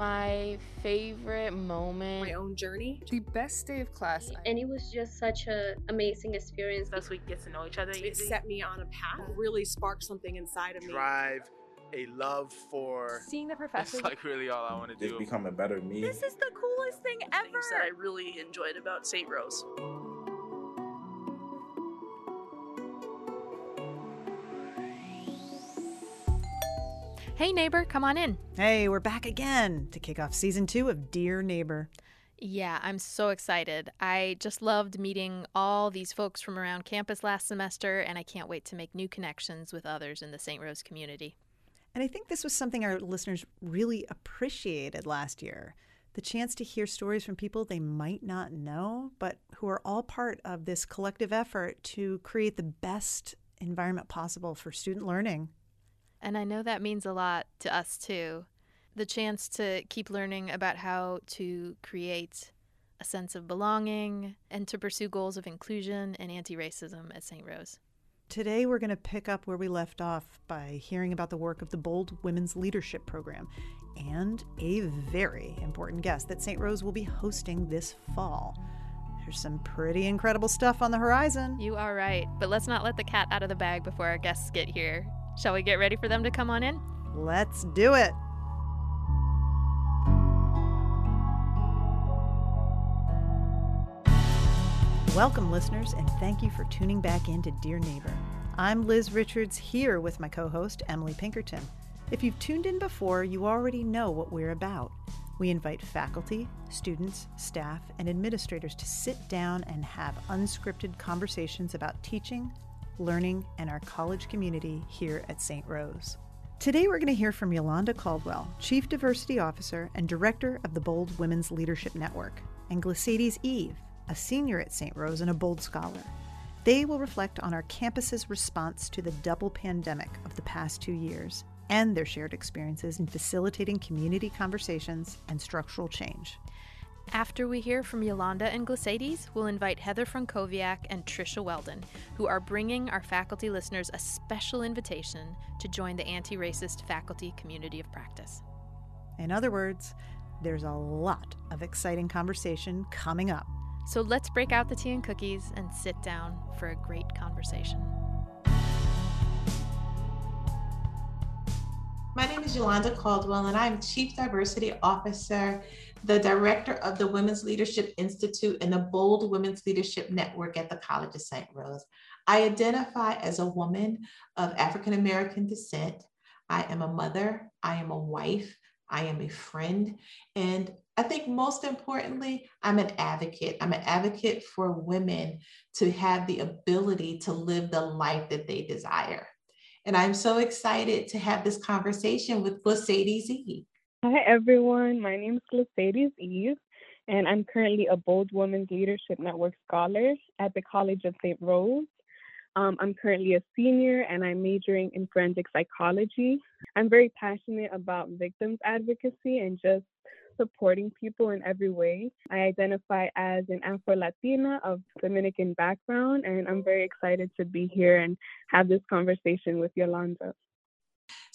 My favorite moment. My own journey. The best day of class. And it was just such an amazing experience. Best we get to know each other. It set me on a path. Really sparked something inside of me. Drive a love for seeing the professor. That's like really all I want to do. Just become a better me. This is the coolest thing ever. Things that I really enjoyed about St. Rose. Hey, neighbor, come on in. Hey, we're back again to kick off season two of Dear Neighbor. Yeah, I'm so excited. I just loved meeting all these folks from around campus last semester, and I can't wait to make new connections with others in the St. Rose community. And I think this was something our listeners really appreciated last year the chance to hear stories from people they might not know, but who are all part of this collective effort to create the best environment possible for student learning. And I know that means a lot to us too. The chance to keep learning about how to create a sense of belonging and to pursue goals of inclusion and anti racism at St. Rose. Today, we're going to pick up where we left off by hearing about the work of the Bold Women's Leadership Program and a very important guest that St. Rose will be hosting this fall. There's some pretty incredible stuff on the horizon. You are right, but let's not let the cat out of the bag before our guests get here. Shall we get ready for them to come on in? Let's do it. Welcome, listeners, and thank you for tuning back in to Dear Neighbor. I'm Liz Richards here with my co host, Emily Pinkerton. If you've tuned in before, you already know what we're about. We invite faculty, students, staff, and administrators to sit down and have unscripted conversations about teaching, learning, and our college community here at St. Rose. Today, we're going to hear from Yolanda Caldwell, Chief Diversity Officer and Director of the Bold Women's Leadership Network, and Glesaidys Eve, a senior at St. Rose and a Bold Scholar. They will reflect on our campus's response to the double pandemic of the past two years and their shared experiences in facilitating community conversations and structural change. After we hear from Yolanda and Glesaidys, we'll invite Heather Frankowiak and Trisha Weldon, who are bringing our faculty listeners a special invitation to join the anti racist faculty community of practice. In other words, there's a lot of exciting conversation coming up. So let's break out the tea and cookies and sit down for a great conversation. My name is Yolanda Caldwell, and I'm Chief Diversity Officer, the Director of the Women's Leadership Institute and the Bold Women's Leadership Network at the College of St. Rose. I identify as a woman of African American descent. I am a mother, I am a wife, I am a friend, and I think most importantly, I'm an advocate. I'm an advocate for women to have the ability to live the life that they desire. And I'm so excited to have this conversation with Glesaidys Eve. Hi, everyone. My name is Glesaidys Eve, and I'm currently a Bold Women's Leadership Network Scholar at the College of St. Rose. Um, I'm currently a senior and I'm majoring in forensic psychology. I'm very passionate about victims advocacy and just supporting people in every way. I identify as an Afro Latina of Dominican background, and I'm very excited to be here and have this conversation with Yolanda.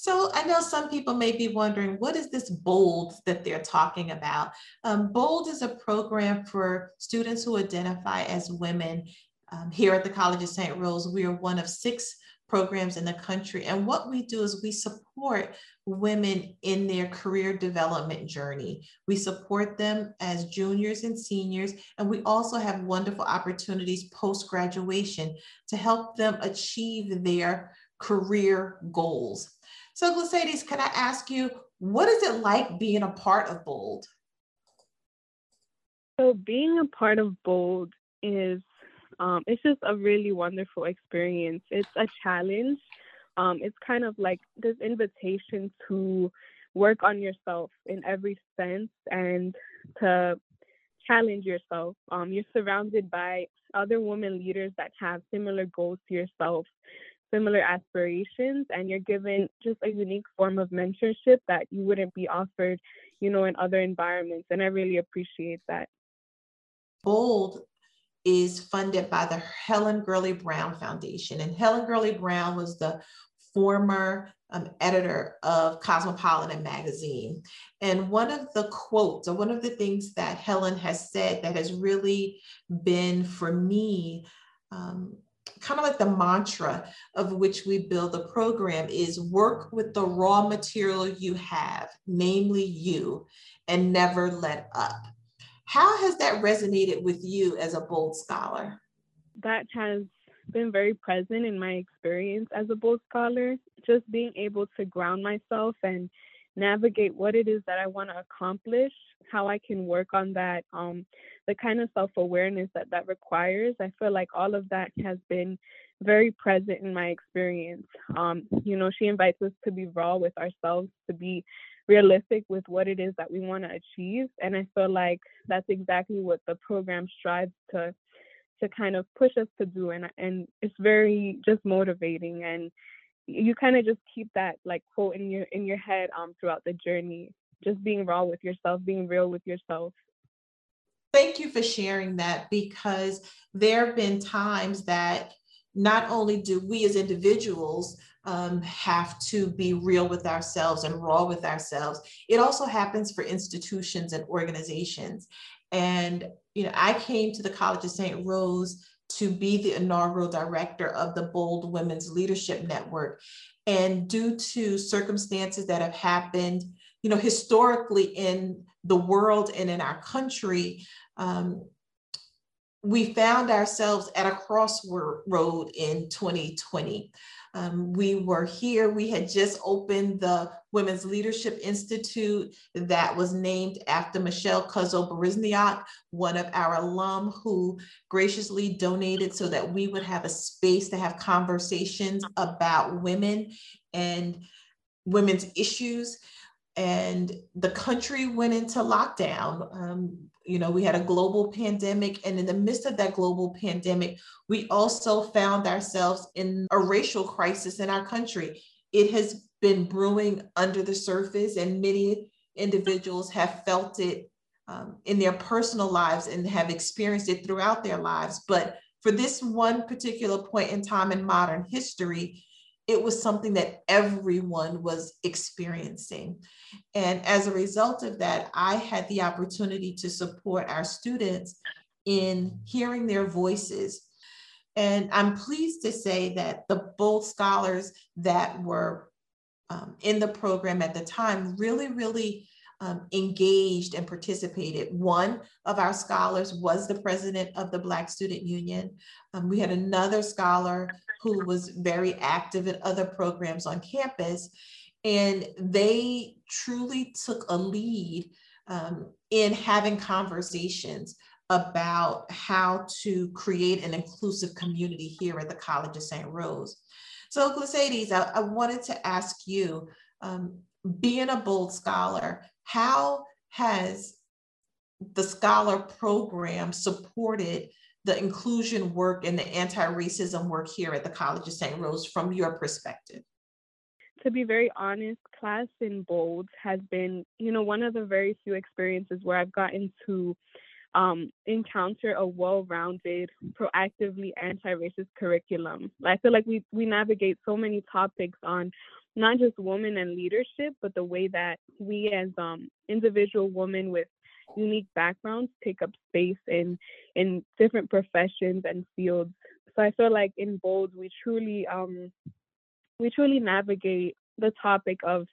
So I know some people may be wondering, what is this BOLD that they're talking about? Um, BOLD is a program for students who identify as women. Um, here at the College of St. Rose, we are one of six programs in the country. And what we do is we support women in their career development journey. We support them as juniors and seniors, and we also have wonderful opportunities post graduation to help them achieve their career goals. So, Glesaidys, can I ask you, what is it like being a part of BOLD? So, being a part of BOLD is um, it's just a really wonderful experience. It's a challenge. Um, it's kind of like this invitation to work on yourself in every sense and to challenge yourself. Um, you're surrounded by other women leaders that have similar goals to yourself, similar aspirations, and you're given just a unique form of mentorship that you wouldn't be offered, you know, in other environments. And I really appreciate that. Bold is funded by the Helen Gurley Brown Foundation. And Helen Gurley Brown was the former um, editor of Cosmopolitan magazine. And one of the quotes, or one of the things that Helen has said that has really been for me um, kind of like the mantra of which we build the program is work with the raw material you have, namely you, and never let up. How has that resonated with you as a bold scholar? That has been very present in my experience as a bold scholar, just being able to ground myself and navigate what it is that I want to accomplish, how I can work on that, um, the kind of self awareness that that requires. I feel like all of that has been very present in my experience. Um, you know, she invites us to be raw with ourselves, to be realistic with what it is that we want to achieve. And I feel like that's exactly what the program strives to to kind of push us to do and and it's very just motivating and you kind of just keep that like quote in your in your head um throughout the journey just being raw with yourself being real with yourself thank you for sharing that because there have been times that not only do we as individuals um, have to be real with ourselves and raw with ourselves. It also happens for institutions and organizations. And you know, I came to the College of St. Rose to be the inaugural director of the Bold Women's Leadership Network. And due to circumstances that have happened, you know, historically in the world and in our country, um, we found ourselves at a crossroad in 2020. Um, we were here, we had just opened the Women's Leadership Institute that was named after Michelle Kozo-Borizniak, one of our alum who graciously donated so that we would have a space to have conversations about women and women's issues and the country went into lockdown. Um, you know, we had a global pandemic, and in the midst of that global pandemic, we also found ourselves in a racial crisis in our country. It has been brewing under the surface, and many individuals have felt it um, in their personal lives and have experienced it throughout their lives. But for this one particular point in time in modern history, it was something that everyone was experiencing. And as a result of that, I had the opportunity to support our students in hearing their voices. And I'm pleased to say that the bold scholars that were um, in the program at the time really, really um, engaged and participated. One of our scholars was the president of the Black Student Union. Um, we had another scholar who was very active in other programs on campus, and they truly took a lead um, in having conversations about how to create an inclusive community here at the College of St. Rose. So, Glesaidys, I, I wanted to ask you, um, being a bold scholar, how has the scholar program supported the inclusion work and the anti-racism work here at the College of St. Rose from your perspective? To be very honest, class in bold has been, you know, one of the very few experiences where I've gotten to um, encounter a well-rounded, proactively anti-racist curriculum. I feel like we we navigate so many topics on not just women and leadership, but the way that we as um, individual women with unique backgrounds take up space in in different professions and fields. So I feel like in Bold we truly um, we truly navigate the topic of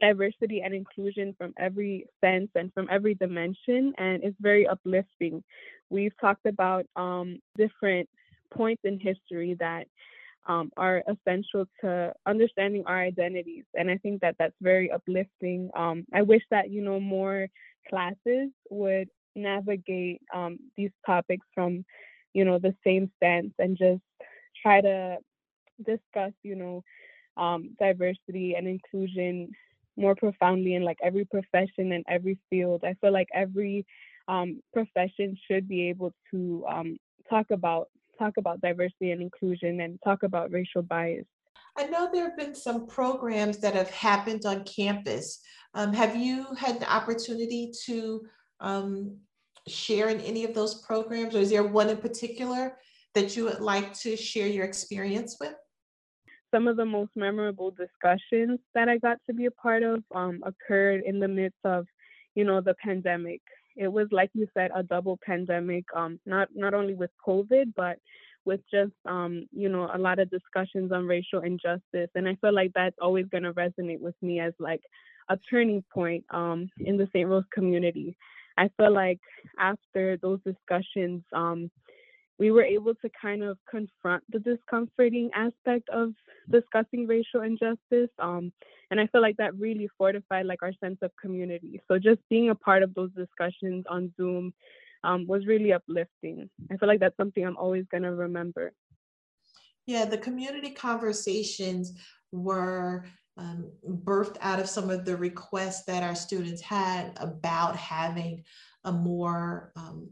diversity and inclusion from every sense and from every dimension, and it's very uplifting. We've talked about um, different points in history that um, are essential to understanding our identities. And I think that that's very uplifting. Um, I wish that, you know, more classes would navigate um, these topics from, you know, the same stance and just try to discuss, you know, um, diversity and inclusion more profoundly in like every profession and every field. I feel like every um, profession should be able to um, talk about talk about diversity and inclusion and talk about racial bias. I know there have been some programs that have happened on campus. Um, have you had the opportunity to um, share in any of those programs, or is there one in particular that you would like to share your experience with? some of the most memorable discussions that I got to be a part of um, occurred in the midst of, you know, the pandemic. It was like you said, a double pandemic, um, not not only with COVID, but with just um, you know a lot of discussions on racial injustice, and I feel like that's always going to resonate with me as like a turning point um, in the St. Rose community. I feel like after those discussions, um, we were able to kind of confront the discomforting aspect of discussing racial injustice. Um, and I feel like that really fortified like our sense of community. So just being a part of those discussions on Zoom um, was really uplifting. I feel like that's something I'm always going to remember. Yeah, the community conversations were um, birthed out of some of the requests that our students had about having a more um,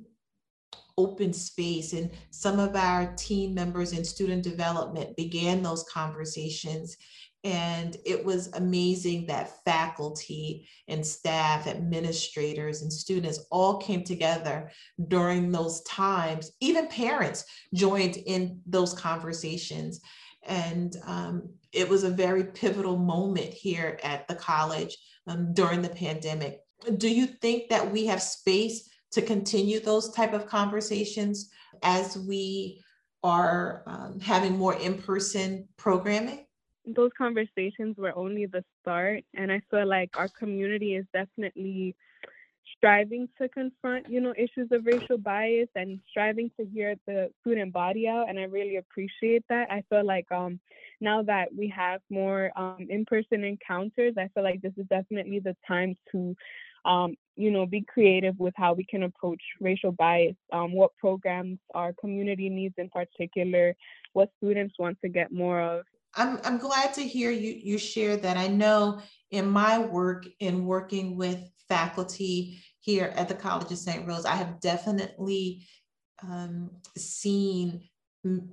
open space. And some of our team members in student development began those conversations. And it was amazing that faculty and staff, administrators, and students all came together during those times. Even parents joined in those conversations. And um, it was a very pivotal moment here at the college um, during the pandemic. Do you think that we have space to continue those type of conversations as we are um, having more in-person programming? Those conversations were only the start, and I feel like our community is definitely striving to confront, you know, issues of racial bias and striving to hear the student body out. And I really appreciate that. I feel like um, now that we have more um, in-person encounters, I feel like this is definitely the time to um, you know, be creative with how we can approach racial bias, um, what programs our community needs in particular, what students want to get more of. I'm, I'm glad to hear you, you share that. I know in my work in working with faculty here at the College of St. Rose, I have definitely um, seen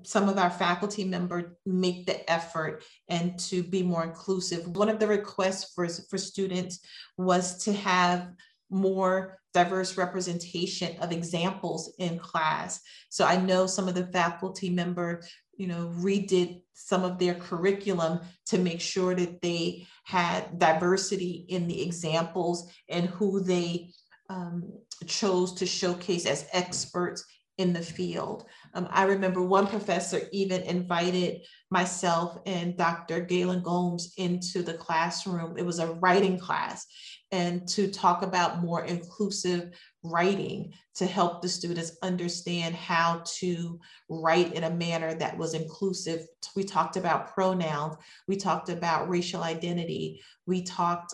some of our faculty members make the effort and to be more inclusive. One of the requests for, for students was to have more diverse representation of examples in class. So I know some of the faculty members, you know, redid some of their curriculum to make sure that they had diversity in the examples and who they um, chose to showcase as experts in the field. Um, I remember one professor even invited myself and Dr. Galen Gomes into the classroom. It was a writing class and to talk about more inclusive writing to help the students understand how to write in a manner that was inclusive. We talked about pronouns, we talked about racial identity, we talked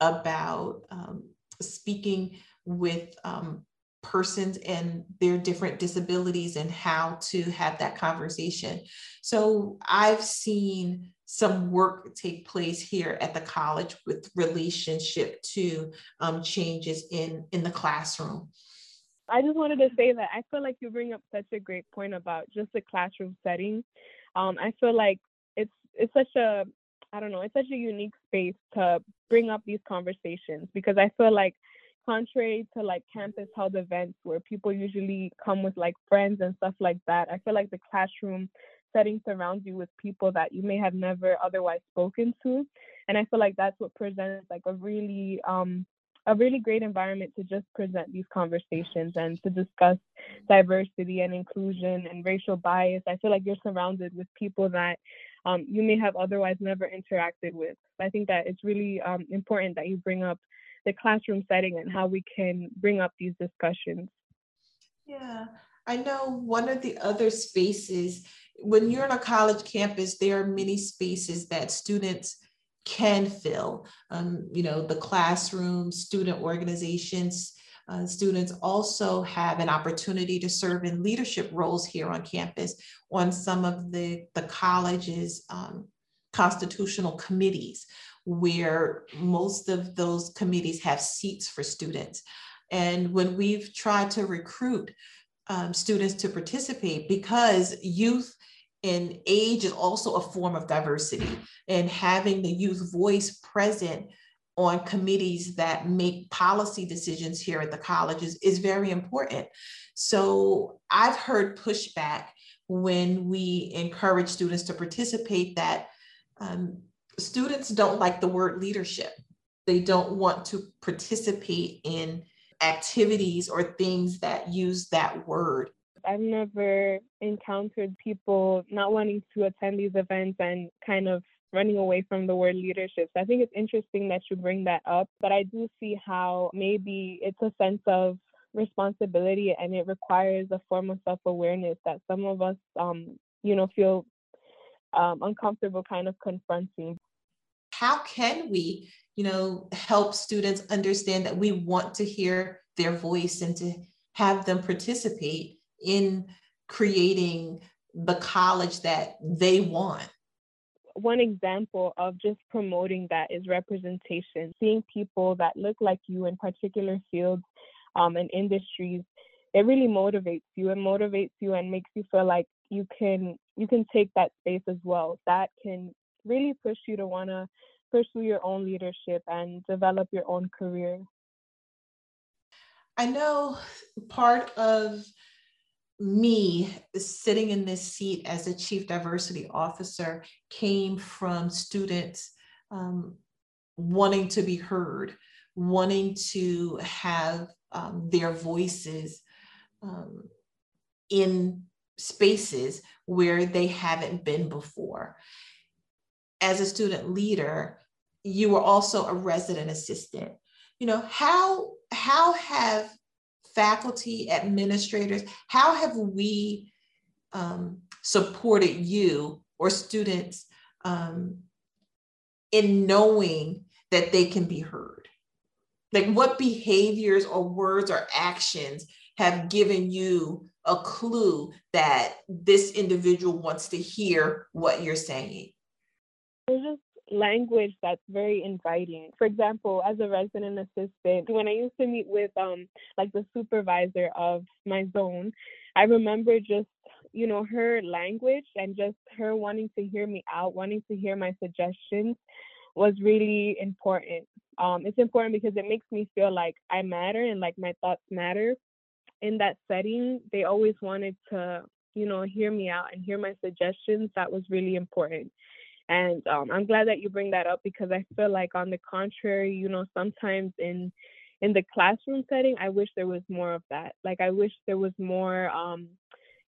about um, speaking with um, persons and their different disabilities and how to have that conversation. So I've seen some work take place here at the college with relationship to um, changes in, in the classroom. I just wanted to say that I feel like you bring up such a great point about just the classroom setting. Um, I feel like it's it's such a I don't know, it's such a unique space to bring up these conversations because I feel like contrary to like campus held events where people usually come with like friends and stuff like that, I feel like the classroom setting surrounds you with people that you may have never otherwise spoken to. And I feel like that's what presents like a really um a really great environment to just present these conversations and to discuss diversity and inclusion and racial bias. I feel like you're surrounded with people that um, you may have otherwise never interacted with. I think that it's really um, important that you bring up the classroom setting and how we can bring up these discussions. Yeah, I know one of the other spaces, when you're on a college campus, there are many spaces that students can fill. Um, you know, the classroom, student organizations, uh, students also have an opportunity to serve in leadership roles here on campus on some of the, the college's um, constitutional committees where most of those committees have seats for students. And when we've tried to recruit um, students to participate, because youth and age is also a form of diversity, and having the youth voice present on committees that make policy decisions here at the colleges is very important. So I've heard pushback when we encourage students to participate that um, students don't like the word leadership. They don't want to participate in activities or things that use that word. I've never encountered people not wanting to attend these events and kind of running away from the word leadership. So I think it's interesting that you bring that up, but I do see how maybe it's a sense of responsibility and it requires a form of self-awareness that some of us um, you know feel um, uncomfortable kind of confronting. How can we you know help students understand that we want to hear their voice and to have them participate in creating the college that they want? One example of just promoting that is representation seeing people that look like you in particular fields um, and industries, it really motivates you. It motivates you and makes you feel like you can you can take that space as well. That can really push you to want to pursue your own leadership and develop your own career. I know part of me sitting in this seat as a chief diversity officer came from students um, wanting to be heard, wanting to have um, their voices um, in spaces where they haven't been before. As a student leader, you were also a resident assistant. You know, how, how have faculty, administrators, how have we um, supported you or students um, in knowing that they can be heard? like what behaviors or words or actions have given you a clue that this individual wants to hear what you're saying? There's just language that's very inviting. For example as a resident assistant when i used to meet with um like the supervisor of my zone i remember just you know her language and just her wanting to hear me out wanting to hear my suggestions was really important. Um, it's important because it makes me feel like I matter and like my thoughts matter. In that setting, they always wanted to, you know, hear me out and hear my suggestions. That was really important. And um, I'm glad that you bring that up because I feel like, on the contrary, you know, sometimes in in the classroom setting, I wish there was more of that. Like I wish there was more, um,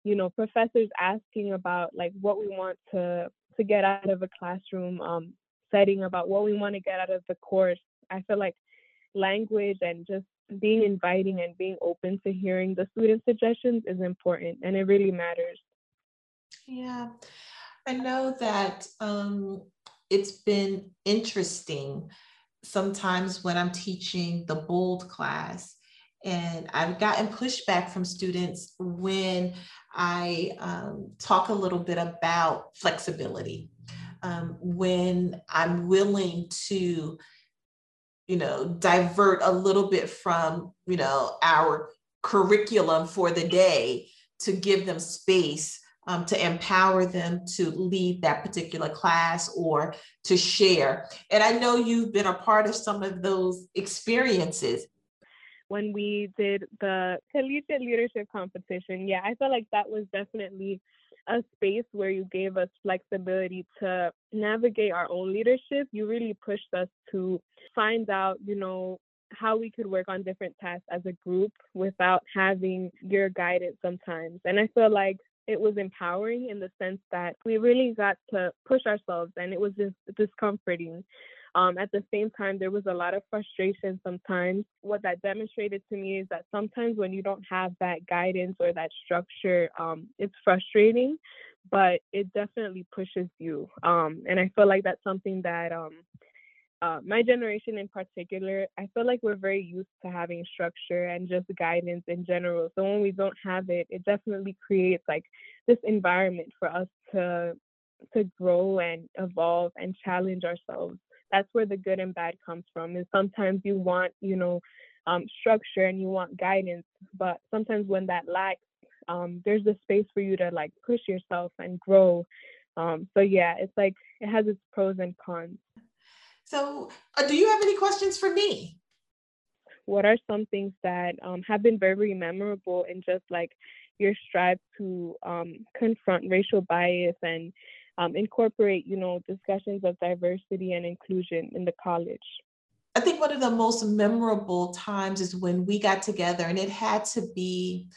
you know, professors asking about like what we want to to get out of a classroom um, setting, about what we want to get out of the course, I feel like language and just being inviting and being open to hearing the student suggestions is important and it really matters. Yeah, I know that um, it's been interesting sometimes when I'm teaching the bold class. And I've gotten pushback from students when I um, talk a little bit about flexibility. Um, when I'm willing to you know, divert a little bit from, you know, our curriculum for the day to give them space um, to empower them to lead that particular class or to share. And I know you've been a part of some of those experiences. When we did the collegiate leadership competition, yeah, I felt like that was definitely a space where you gave us flexibility to navigate our own leadership. You really pushed us to find out, you know, how we could work on different tasks as a group without having your guidance sometimes. And I feel like it was empowering in the sense that we really got to push ourselves and it was just discomforting. Um, at the same time, there was a lot of frustration sometimes. What that demonstrated to me is that sometimes when you don't have that guidance or that structure, um, it's frustrating, but it definitely pushes you. Um, and I feel like that's something that um, uh, my generation in particular, I feel like we're very used to having structure and just guidance in general. So when we don't have it, it definitely creates like this environment for us to to grow and evolve and challenge ourselves that's where the good and bad comes from And sometimes you want you know um, structure and you want guidance but sometimes when that lacks um, there's a space for you to like push yourself and grow. Um, so yeah it's like it has its pros and cons. So uh, do you have any questions for me? What are some things that um, have been very memorable in just like your strive to um, confront racial bias and um, incorporate, you know, discussions of diversity and inclusion in the college? I think one of the most memorable times is when we got together, and it had to be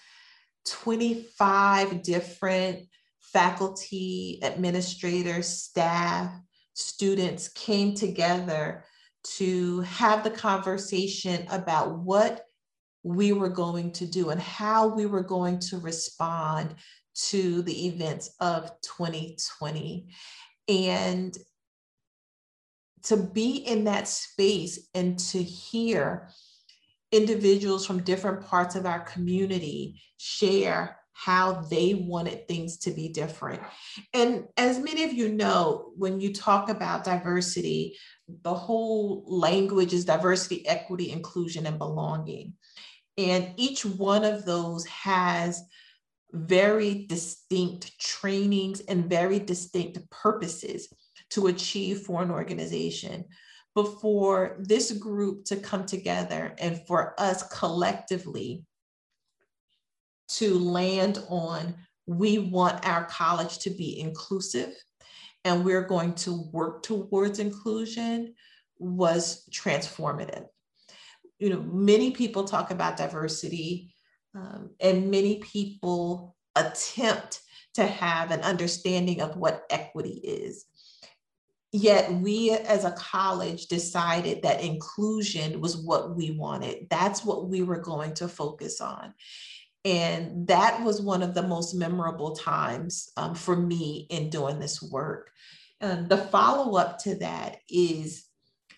25 different faculty, administrators, staff, students came together to have the conversation about what we were going to do and how we were going to respond to the events of 2020. And to be in that space and to hear individuals from different parts of our community share how they wanted things to be different. And as many of you know, when you talk about diversity, the whole language is diversity, equity, inclusion, and belonging. And each one of those has very distinct trainings and very distinct purposes to achieve for an organization. But for this group to come together and for us collectively to land on we want our college to be inclusive and we're going to work towards inclusion was transformative. You know, many people talk about diversity um, and many people attempt to have an understanding of what equity is. Yet we as a college decided that inclusion was what we wanted. That's what we were going to focus on. And that was one of the most memorable times um, for me in doing this work. And the follow up to that is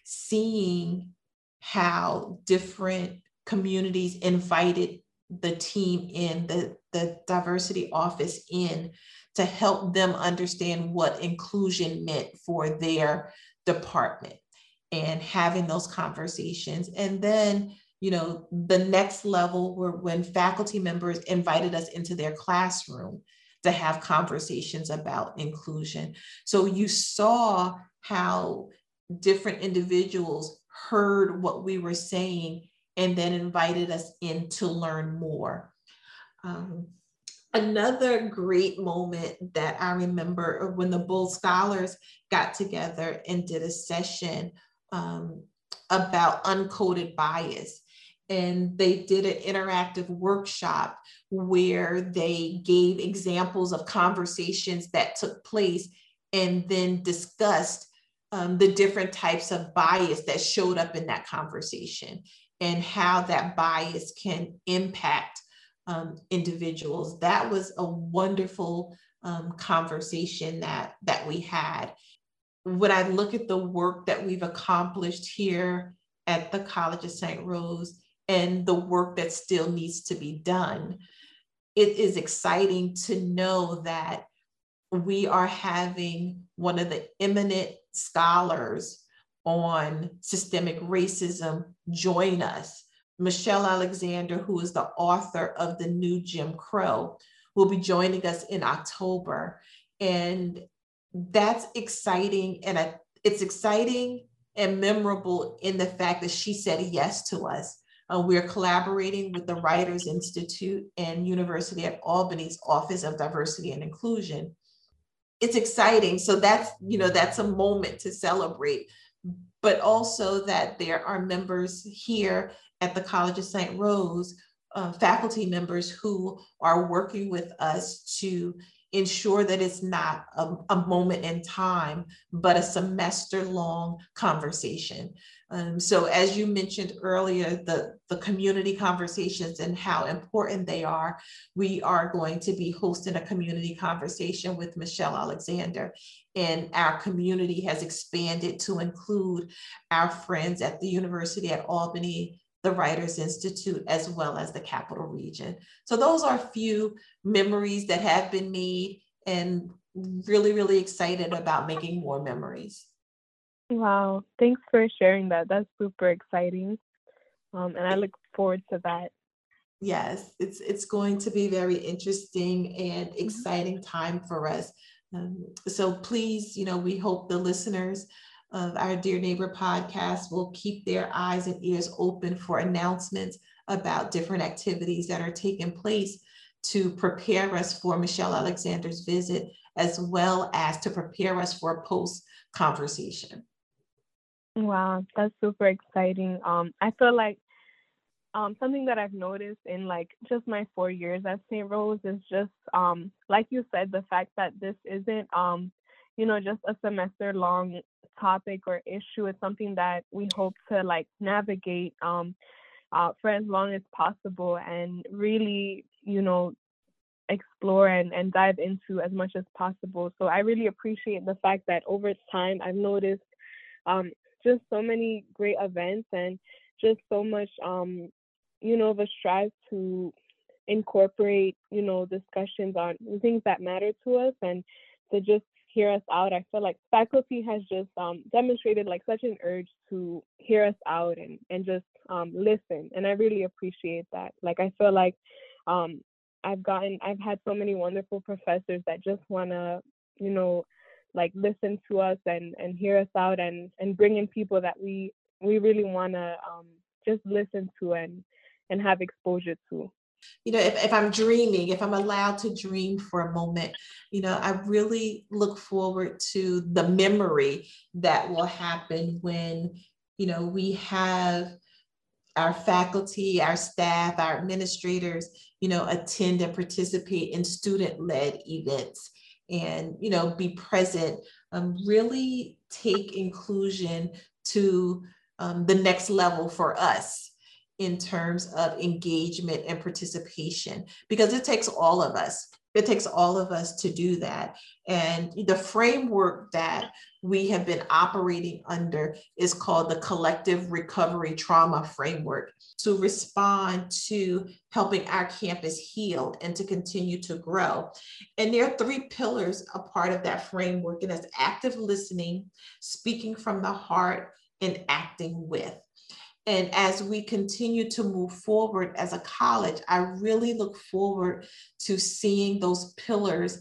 seeing how different communities invited the team in, the, the diversity office in to help them understand what inclusion meant for their department and having those conversations. And then, you know, the next level were when faculty members invited us into their classroom to have conversations about inclusion. So you saw how different individuals heard what we were saying and then invited us in to learn more. Um, another great moment that I remember when the Bold Scholars got together and did a session um, about uncoded bias. And they did an interactive workshop where they gave examples of conversations that took place and then discussed um, the different types of bias that showed up in that conversation and how that bias can impact um, individuals. That was a wonderful um, conversation that, that we had. When I look at the work that we've accomplished here at the College of St. Rose and the work that still needs to be done, it is exciting to know that we are having one of the eminent scholars on systemic racism join us. Michelle Alexander, who is the author of The New Jim Crow, will be joining us in October. And that's exciting. And it's exciting and memorable in the fact that she said yes to us. Uh, we're collaborating with the Writers Institute and University at Albany's Office of Diversity and Inclusion. It's exciting. So that's, you know, that's a moment to celebrate but also that there are members here at the College of St. Rose, uh, faculty members who are working with us to ensure that it's not a, a moment in time, but a semester long conversation. Um, so as you mentioned earlier, the, the community conversations and how important they are, we are going to be hosting a community conversation with Michelle Alexander. And our community has expanded to include our friends at the University at Albany, the Writers Institute, as well as the Capital Region. So those are a few memories that have been made and really, really excited about making more memories. Wow, thanks for sharing that. That's super exciting. Um, and I look forward to that. Yes, it's it's going to be very interesting and mm-hmm. exciting time for us. Um, so please, you know, we hope the listeners of our Dear Neighbor podcast will keep their eyes and ears open for announcements about different activities that are taking place to prepare us for Michelle Alexander's visit, as well as to prepare us for a post conversation. Wow, that's super exciting. Um, I feel like um, something that I've noticed in like just my four years at St. Rose is just um, like you said, the fact that this isn't um, you know just a semester long topic or issue. It's something that we hope to like navigate um, uh, for as long as possible and really you know explore and, and dive into as much as possible. So I really appreciate the fact that over time I've noticed um, just so many great events and just so much um, you know the strive to incorporate you know discussions on things that matter to us and to just hear us out. I feel like faculty has just um, demonstrated like such an urge to hear us out and and just um, listen and i really appreciate that. Like i feel like um, i've gotten i've had so many wonderful professors that just want to you know like listen to us and and hear us out and and bring in people that we we really want to um, just listen to and and have exposure to. You know if, if i'm dreaming if i'm allowed to dream for a moment you know i really look forward to the memory that will happen when you know we have our faculty our staff our administrators you know attend and participate in student-led events and you know be present um, really take inclusion to um, the next level for us in terms of engagement and participation because it takes all of us it takes all of us to do that. And the framework that we have been operating under is called the collective recovery trauma framework to respond to helping our campus heal and to continue to grow. And there are three pillars a part of that framework and that's active listening speaking from the heart and acting with and as we continue to move forward as a college, I really look forward to seeing those pillars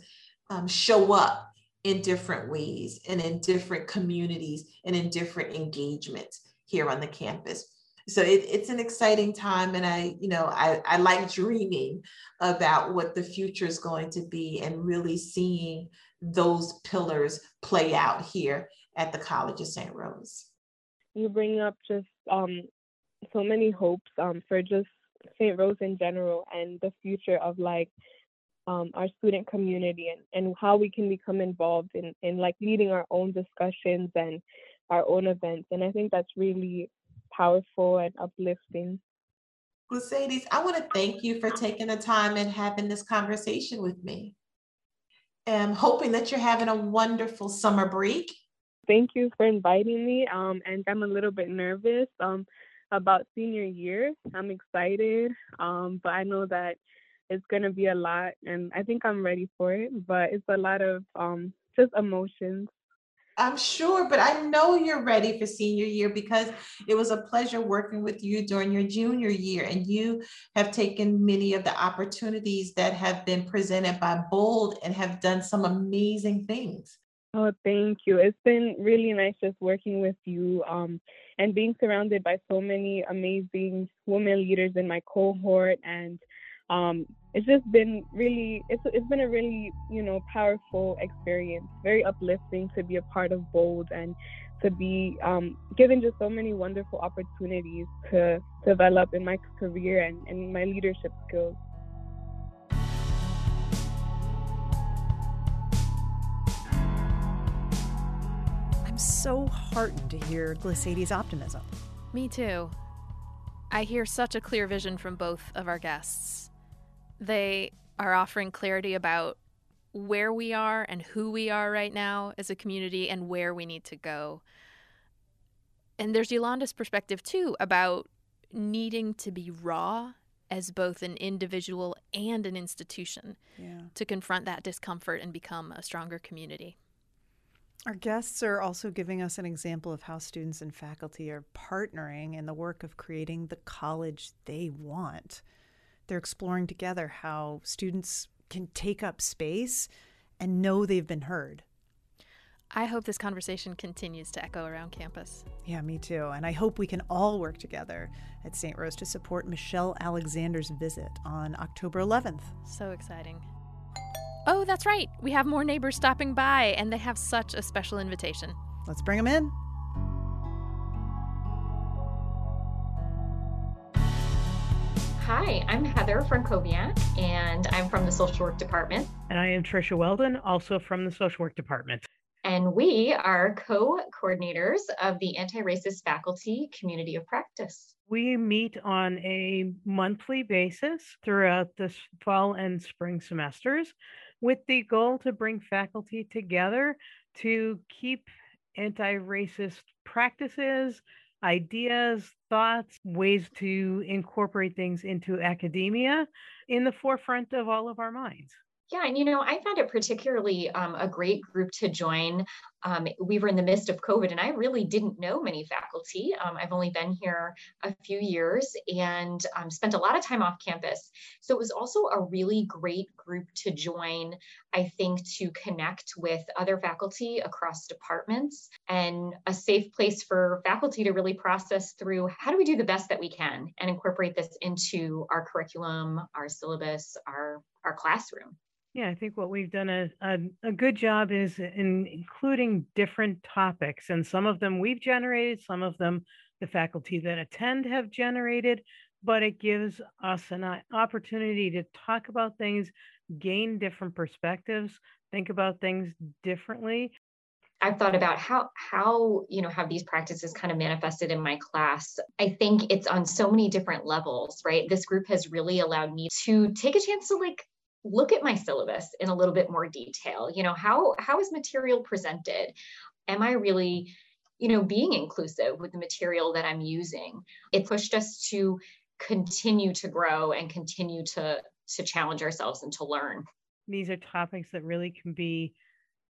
um, show up in different ways and in different communities and in different engagements here on the campus. So it, it's an exciting time, and I, you know, I, I like dreaming about what the future is going to be and really seeing those pillars play out here at the College of St. Rose you bring up just um, so many hopes um, for just St. Rose in general and the future of like um, our student community and, and how we can become involved in, in like leading our own discussions and our own events. And I think that's really powerful and uplifting. Mercedes, I want to thank you for taking the time and having this conversation with me. I'm hoping that you're having a wonderful summer break thank you for inviting me. Um, and I'm a little bit nervous um, about senior year. I'm excited, um, but I know that it's going to be a lot, and I think I'm ready for it. But it's a lot of um, just emotions. I'm sure, but I know you're ready for senior year because it was a pleasure working with you during your junior year, and you have taken many of the opportunities that have been presented by Bold and have done some amazing things. Oh, thank you. It's been really nice just working with you um, and being surrounded by so many amazing women leaders in my cohort. And um, it's just been really, it's, it's been a really, you know, powerful experience, very uplifting to be a part of Bold and to be um, given just so many wonderful opportunities to develop in my career and, and my leadership skills. So heartened to hear Glesaidys' optimism. Me too. I hear such a clear vision from both of our guests. They are offering clarity about where we are and who we are right now as a community and where we need to go. And there's Yolanda's perspective too about needing to be raw as both an individual and an institution yeah. to confront that discomfort and become a stronger community. Our guests are also giving us an example of how students and faculty are partnering in the work of creating the college they want. They're exploring together how students can take up space and know they've been heard. I hope this conversation continues to echo around campus. Yeah, me too. And I hope we can all work together at St. Rose to support Michelle Alexander's visit on October 11th. So exciting. Oh, that's right. We have more neighbors stopping by, and they have such a special invitation. Let's bring them in. Hi, I'm Heather from Frankowiak, and I'm from the social work department. And I am Trisha Weldon, also from the social work department. And we are co coordinators of the Anti Racist Faculty Community of Practice. We meet on a monthly basis throughout the fall and spring semesters with the goal to bring faculty together to keep anti racist practices, ideas, thoughts, ways to incorporate things into academia in the forefront of all of our minds. Yeah, and you know, I found it particularly um, a great group to join. Um, we were in the midst of COVID, and I really didn't know many faculty. Um, I've only been here a few years and um, spent a lot of time off campus. So it was also a really great group to join, I think, to connect with other faculty across departments and a safe place for faculty to really process through how do we do the best that we can and incorporate this into our curriculum, our syllabus, our, our classroom. Yeah, I think what we've done a, a, a, good job is in including different topics, and some of them we've generated, some of them the faculty that attend have generated, but it gives us an opportunity to talk about things, gain different perspectives, think about things differently. I've thought about how how you know have these practices kind of manifested in my class. I think it's on so many different levels, right? This group has really allowed me to take a chance to like look at my syllabus in a little bit more detail. You know how how is material presented? Am i really you know being inclusive with the material that i'm using? It pushed us to continue to grow and continue to to challenge ourselves and to learn. These are topics that really can be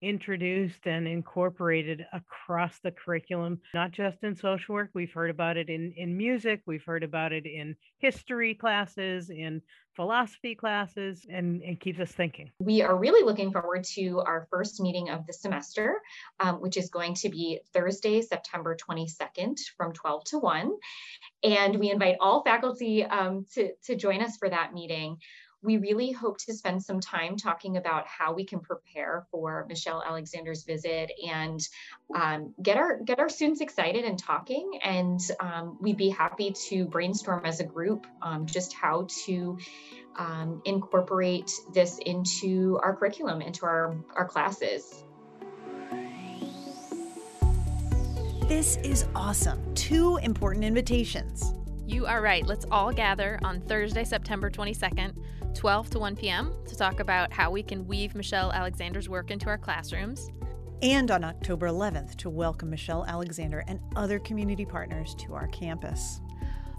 introduced and incorporated across the curriculum, not just in social work. We've heard about it in, in music, we've heard about it in history classes, in philosophy classes, and it keeps us thinking. We are really looking forward to our first meeting of the semester, um, which is going to be Thursday, September 22nd from 12 to 1. And we invite all faculty um, to, to join us for that meeting we really hope to spend some time talking about how we can prepare for Michelle Alexander's visit and um, get our get our students excited and talking. And um, we'd be happy to brainstorm as a group um, just how to um, incorporate this into our curriculum, into our, our classes. This is awesome. Two important invitations. You are right. Let's all gather on Thursday, September 22nd 12 to 1 p.m., to talk about how we can weave Michelle Alexander's work into our classrooms. And on October 11th, to welcome Michelle Alexander and other community partners to our campus.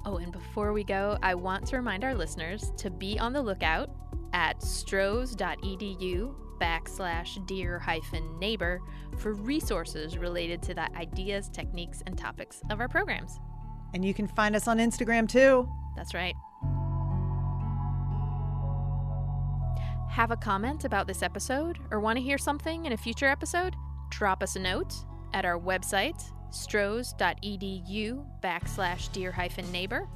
Oh, and before we go, I want to remind our listeners to be on the lookout at strose.edu backslash dear hyphen neighbor for resources related to the ideas, techniques, and topics of our programs. And you can find us on Instagram too. That's right. Have a comment about this episode or want to hear something in a future episode? Drop us a note at our website, strose.edu backslash dear hyphen neighbor.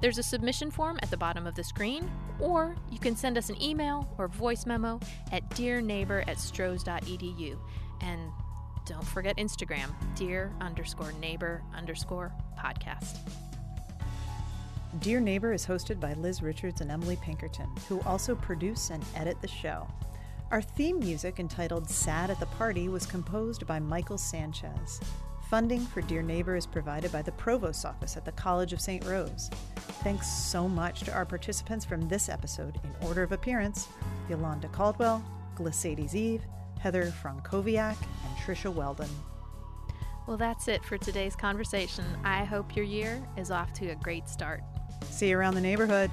There's a submission form at the bottom of the screen, or you can send us an email or voice memo at dearneighbor at strose.edu. And don't forget Instagram, dear underscore neighbor underscore podcast. Dear Neighbor is hosted by Liz Richards and Emily Pinkerton, who also produce and edit the show. Our theme music, entitled Sad at the Party, was composed by Michael Sanchez. Funding for Dear Neighbor is provided by the Provost's Office at the College of St. Rose. Thanks so much to our participants from this episode in order of appearance Yolanda Caldwell, Glesaidys Eve, Heather Frankowiak, and Trisha Weldon. Well, that's it for today's conversation. I hope your year is off to a great start. See you around the neighborhood.